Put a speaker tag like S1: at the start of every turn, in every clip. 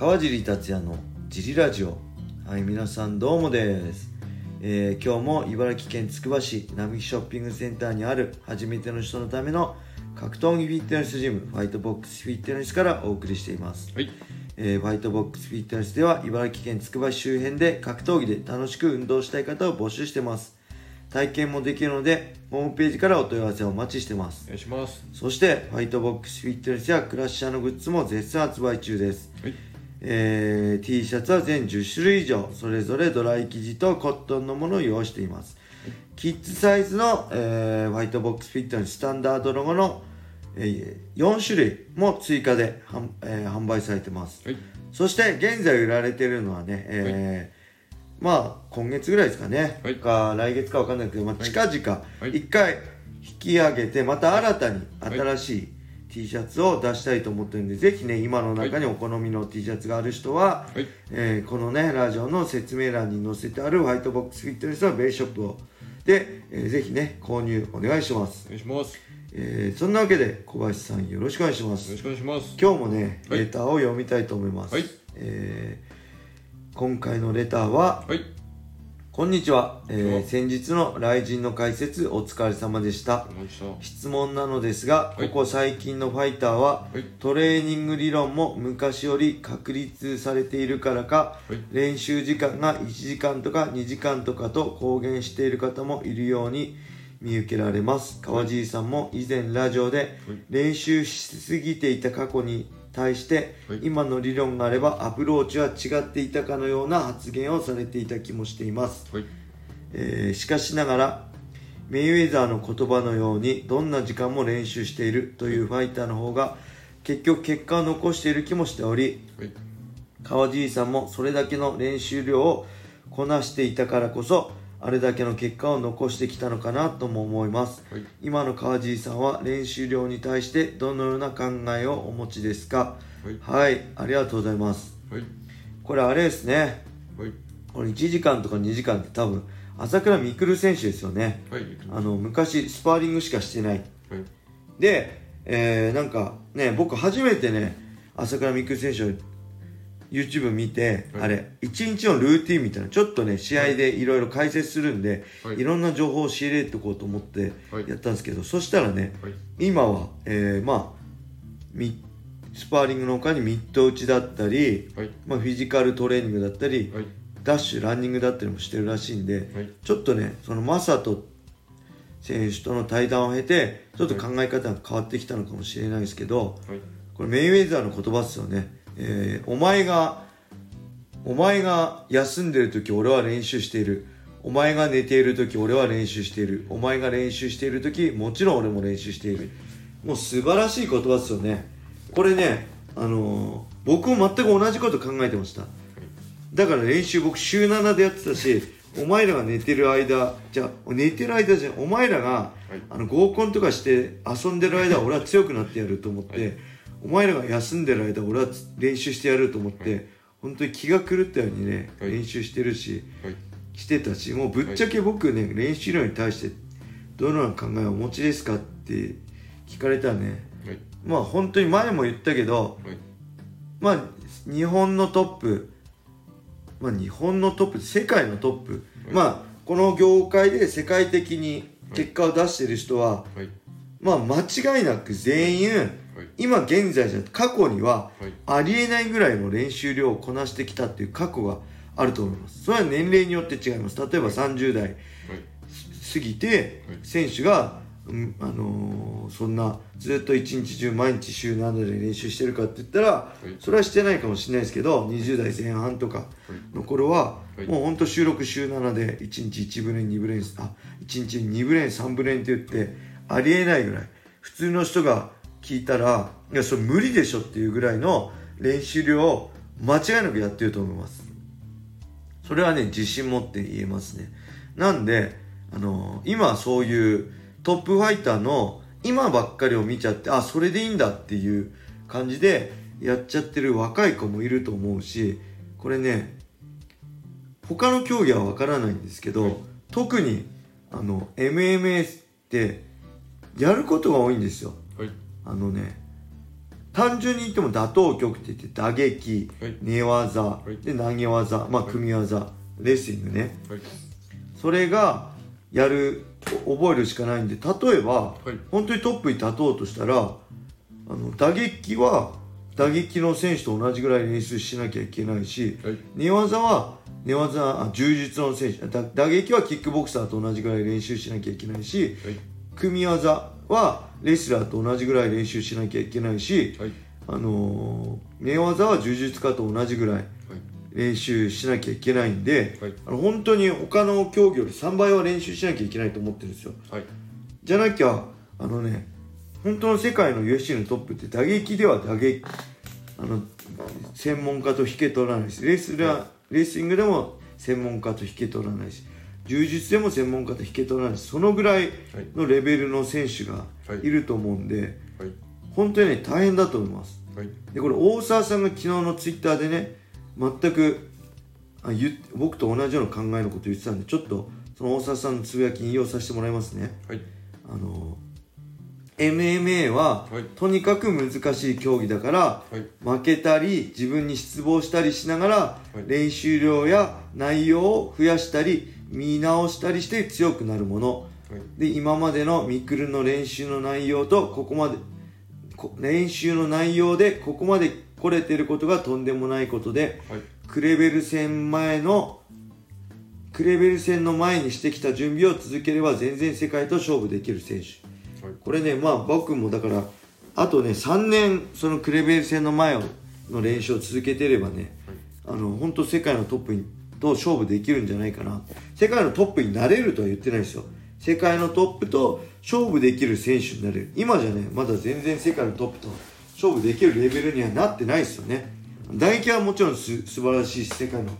S1: 川尻達也のジリラジオはい皆さんどうもです、えー今日も茨城県つくば市並木ショッピングセンターにある初めての人のための格闘技フィットネスジムファイトボックスフィットネスからお送りしています、
S2: はい。
S1: えーファイトボックスフィットネスでは茨城県つくば市周辺で格闘技で楽しく運動したい方を募集してます体験もできるのでホームページからお問い合わせをお待ちしてます
S2: お願いします。
S1: そしてファイトボックスフィットネスやクラッシャーのグッズも絶賛発売中です、
S2: はい。
S1: えー T シャツは全10種類以上それぞれドライ生地とコットンのものを用意しています。キッズサイズの、えーファイトボックスフィットネススタンダードロゴの、え4種類も追加で販,、えー販売されてます。
S2: はい。
S1: そして現在売られてるのはね、えーまあ今月ぐらいですかね、
S2: はい。
S1: か来月かわかんないけど、まあ、
S2: はい。
S1: 近々
S2: はい。
S1: 一回引き上げてまた新たに
S2: はい。
S1: 新しい T シャツを出したいと思ってるんで、ぜひね今の中にお好みの T シャツがある人は、
S2: はい。
S1: えーこのねラジオの説明欄に載せてあるホワイトボックスフィットネスのベースショップをで、えーぜひね購入お願いします、
S2: お願いします。
S1: えーそんなわけで小林さんよろしくお願いします
S2: よろしくお願いします。
S1: 今日もね、
S2: はい
S1: レターを読みたいと思います、
S2: はい
S1: えー今回のレターは
S2: はい。
S1: こんにちは、えー先日の雷神の解説お疲れ様でした。質問なのですが、
S2: はい。
S1: ここ最近のファイターは、
S2: はい。
S1: トレーニング理論も昔より確立されているからか、
S2: はい。
S1: 練習時間が1時間とか2時間とかと公言している方もいるように見受けられます。川尻さんも以前ラジオで
S2: はい。
S1: 練習しすぎていた過去に対して、
S2: はい
S1: 今の理論があればアプローチは違っていたかのような発言をされていた気もしています
S2: はい。
S1: えーしかしながらメイウェザーの言葉のようにどんな時間も練習しているというファイターの方が結局結果を残している気もしており
S2: はい。
S1: 川尻さんもそれだけの練習量をこなしていたからこそあれだけの結果を残してきたのかなとも思います
S2: はい。
S1: 今の川尻さんは練習量に対してどのような考えをお持ちですか？
S2: はい。
S1: はいありがとうございます
S2: はい。
S1: これあれですね
S2: はい。
S1: これ1時間とか2時間って多分朝倉未来選手ですよね
S2: はい。
S1: あの昔スパーリングしかしてない
S2: はい。
S1: で、えーなんかね僕初めてね朝倉未来選手の YouTube 見て、
S2: はい
S1: あれ一日のルーティンみたいなちょっとね試合でいろいろ解説するんで、
S2: はい
S1: い、ろんな情報を仕入れておこうと思って
S2: はい
S1: やったんですけど、そしたらね
S2: はい。
S1: 今は、えーまあミスパーリングの他にミット打ちだったり、
S2: はい。
S1: まあ、フィジカルトレーニングだったり、
S2: はい。
S1: ダッシュランニングだったりもしてるらしいんで、
S2: はい。
S1: ちょっとね、そのマサト選手との対談を経て、ちょっと考え方が変わってきたのかもしれないですけど、
S2: はい。
S1: これメイウェザーの言葉ですよね。えーお前が、お前が休んでる時俺は練習している。お前が寝ている時俺は練習している。お前が練習している時もちろん俺も練習している。もう素晴らしい言葉ですよね。これね、あのー僕も全く同じこと考えてました。だから練習僕週7でやってたしお前らが寝てる間じゃあ寝てる間じゃんお前らが、
S2: はい
S1: あの合コンとかして遊んでる間は俺は強くなってやると思って、
S2: はい
S1: お前らが休んでる間俺はつ練習してやると思って、
S2: はい
S1: 本当に気が狂ったようにね、
S2: はい
S1: 練習してるし
S2: はい。
S1: してたしもうぶっちゃけ僕ね、練習量に対してどのような考えをお持ちですかって聞かれたらね
S2: はい。
S1: まあ本当に前も言ったけど、
S2: はい。
S1: まあ日本のトップまあ日本のトップ世界のトップ、
S2: はい
S1: まあこの業界で世界的に結果を出してる人は、
S2: はい。
S1: まあ間違いなく全員
S2: はい。
S1: 今現在じゃ過去には
S2: はい。
S1: ありえないぐらいの練習量をこなしてきたっていう過去があると思います。それは年齢によって違います。例えば30代
S2: はい。
S1: 過ぎて
S2: はい。
S1: 選手が、うんあのーそんなずっと一日中毎日週7で練習してるかって言ったら、
S2: い。
S1: それはしてないかもしれないですけど20代前半とかの頃は、
S2: はい。
S1: もうほんと収録週7で1日1ブレン2ブレンあ1日2ブレン3ブレンって言ってありえないぐらい普通の人が聞いたらいやそれ無理でしょっていうぐらいの練習量を間違いなくやってると思いますそれはね自信持って言えますねなんであの今そういうトップファイターの今ばっかりを見ちゃってあそれでいいんだっていう感じでやっちゃってる若い子もいると思うしこれね他の競技はわからないんですけど、特にあの MMA ってやることが多いんですよ。あのね単純に言っても打倒曲って言って打撃、
S2: はい。
S1: 寝技、
S2: はい。
S1: で投げ技、まあ、組み技、レスリングね。
S2: はい。
S1: それがやるお覚えるしかないんで例えば、
S2: はい。
S1: 本当にトップに立とうとしたらあの打撃は打撃の選手と同じぐらい練習しなきゃいけないし、
S2: はい。
S1: 寝技は寝技あ柔術の選手。だ打撃はキックボクサーと同じぐらい練習しなきゃいけないし
S2: はい。
S1: 組み技はレスラーと同じぐらい練習しなきゃいけないし、
S2: はい。
S1: あのー寝技は柔術家と同じぐら
S2: い
S1: 練習しなきゃいけないんで、
S2: はい。
S1: あの本当に他の競技より3倍は練習しなきゃいけないと思ってるんですよ。
S2: はい。
S1: じゃなきゃあのね本当の世界の UFC のトップって打撃では打撃あの専門家と引け取らないしレスラーレスリングでも専門家と引け取らないし柔術でも専門家と引け取らないしそのぐらいのレベルの選手がい。ると思うんで、
S2: はい。
S1: 本当にね大変だと思います。
S2: はい。
S1: でこれ大沢さんが昨日のツイッターでね全くあ言っ僕と同じような考えのこと言ってたんでちょっとその大沢さんのつぶやき引用させてもらいますね。
S2: はい。
S1: あの MMA は、
S2: はい。
S1: とにかく難しい競技だから
S2: はい。
S1: 負けたり自分に失望したりしながら、
S2: はい。
S1: 練習量や内容を増やしたり見直したりして強くなるもの。
S2: はい。
S1: で今までのミクルの練習の内容とここまでこ練習の内容でここまで来れてることがとんでもないことで
S2: はい。
S1: クレベル戦前のクレベル戦の前にしてきた準備を続ければ全然世界と勝負できる選手。
S2: はい。
S1: これねまあ僕もだからあとね3年そのクレベル戦の前の練習を続けてればねあの本当世界のトップにと勝負できるんじゃないかな。世界のトップになれるとは言ってないですよ。世界のトップと勝負できる選手になれる。今じゃねまだ全然世界のトップと勝負できるレベルにはなってないですよね。打撃はもちろんす素晴らしいし世界の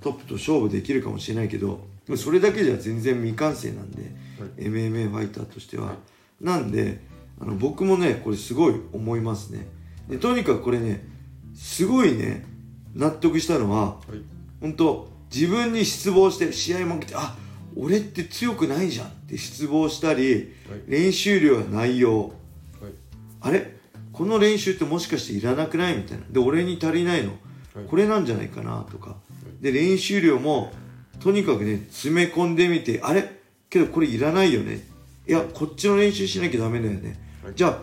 S1: トップと勝負できるかもしれないけどでもそれだけじゃ全然未完成なんで、MMA ファイターとしては、なんであの僕もねこれすごい思いますね。でとにかくこれねすごいね納得したのは
S2: はい。
S1: 本当自分に失望して試合負けてあ俺って強くないじゃんって失望したり、
S2: はい。
S1: 練習量や内容。
S2: はい。
S1: あれ？この練習ってもしかしていらなくないみたいな。で俺に足りないの、
S2: はい。
S1: これなんじゃないかなとか。で練習量もとにかくね詰め込んでみてあれ？けどこれいらないよね。いやこっちの練習しなきゃダメだよね、
S2: はい。
S1: じゃあ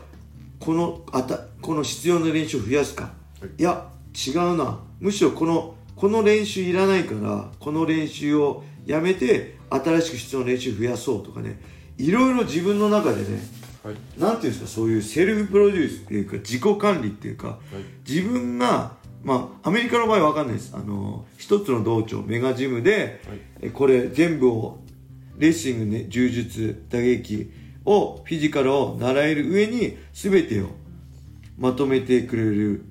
S1: このあたこの必要な練習を増やすか、
S2: はい。
S1: いや違うな。むしろこのこの練習いらないからこの練習をやめて新しく必要な練習増やそうとかね。いろいろ自分の中でね
S2: はい。
S1: なんていうんですかそういうセルフプロデュースっていうか自己管理っていうか、自分がまあアメリカの場合は分かんないです。あの一つの道場メガジムで、
S2: はい。
S1: えこれ全部をレスリングね柔術打撃をフィジカルを習える上に全てをまとめてくれる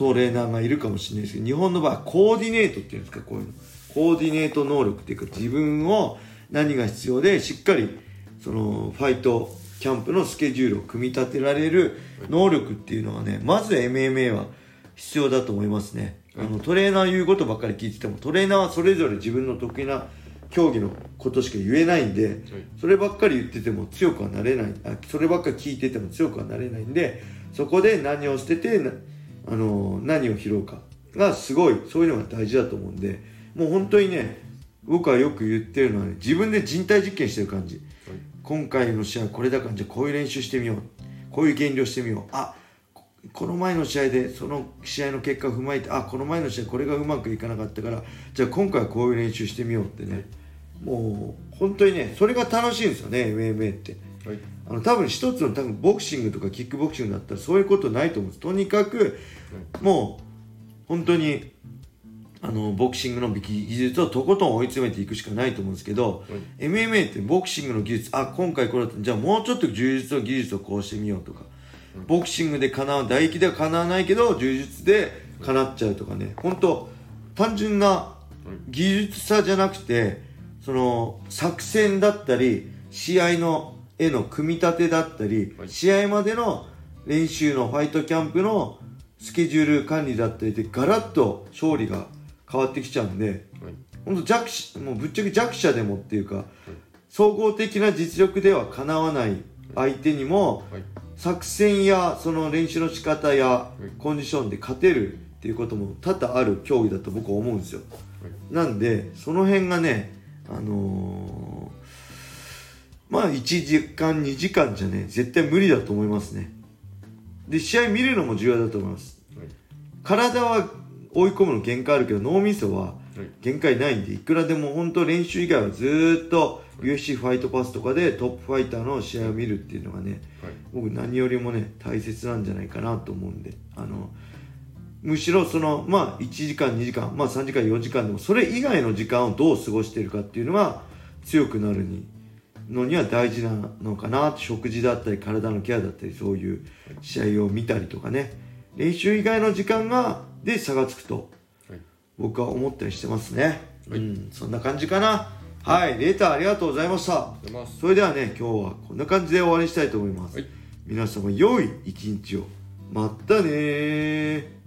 S1: トレーナーがいるかもしれないですけど日本の場合はコーディネートっていうんですかこういうの。コーディネート能力っていうか自分を何が必要でしっかりそのファイトキャンプのスケジュールを組み立てられる能力っていうのがねまず MMA は必要だと思いますね。あのトレーナー言うことばっかり聞いててもトレーナーはそれぞれ自分の得意な競技のことしか言えないんでそればっかり言ってても強くはなれない。あそればっかり聞いてても強くはなれないんでそこで何を捨ててなあの何を拾うか。がすごいそういうのが大事だと思うんでもう本当にね僕はよく言ってるのは、ね、自分で人体実験してる感じ。今回の試合これだからじゃあこういう練習してみよう。こういう減量してみよう。あここの前の試合でその試合の結果を踏まえてあこの前の試合これがうまくいかなかったからじゃあ今回はこういう練習してみようってね。もう本当にねそれが楽しいんですよね MMA って
S2: はい。
S1: あの多分一つの多分ボクシングとかキックボクシングだったらそういうことないと思うんです。とにかくもう本当にあのボクシングの技術をとことん追い詰めていくしかないと思うんですけど、MMA ってボクシングの技術あ今回これだったじゃあもうちょっと柔術の技術をこうしてみようとか、ボクシングでかなう打撃ではかなわないけど柔術でかなっちゃうとかね。本当単純な技術差じゃなくてその作戦だったり試合の絵の組み立てだったり、
S2: はい。
S1: 試合までの練習のファイトキャンプのスケジュール管理だったりでガラッと勝利が変わってきちゃうんで
S2: はい。
S1: 本当弱視もうぶっちゃけ弱者でもっていうか総合的な実力ではかなわない相手にも
S2: はい。
S1: 作戦やその練習の仕方やコンディションで勝てるっていうことも多々ある競技だと僕は思うんですよ。なんでその辺がねあのー、まあ1時間2時間じゃね絶対無理だと思いますね。で試合見るのも重要だと思います。体は追い込むの限界あるけど脳みそは限界ないんでいくらでも本当練習以外はずっと UFC ファイトパスとかでトップファイターの試合を見るっていうのがね、僕何よりもね大切なんじゃないかなと思うんであのむしろそのまあ1時間2時間まあ3時間4時間でもそれ以外の時間をどう過ごしているかっていうのが強くなるにのには大事なのかな食事だったり体のケアだったりそういう試合を見たりとかね。練習以外の時間がで差がつくと僕は思ったりしてますね、はい、うん。そんな感じかな。はい、レーターありがとうございました。それではね今日はこんな感じで終わりにしたいと思います、はい、皆様良い一日を。またね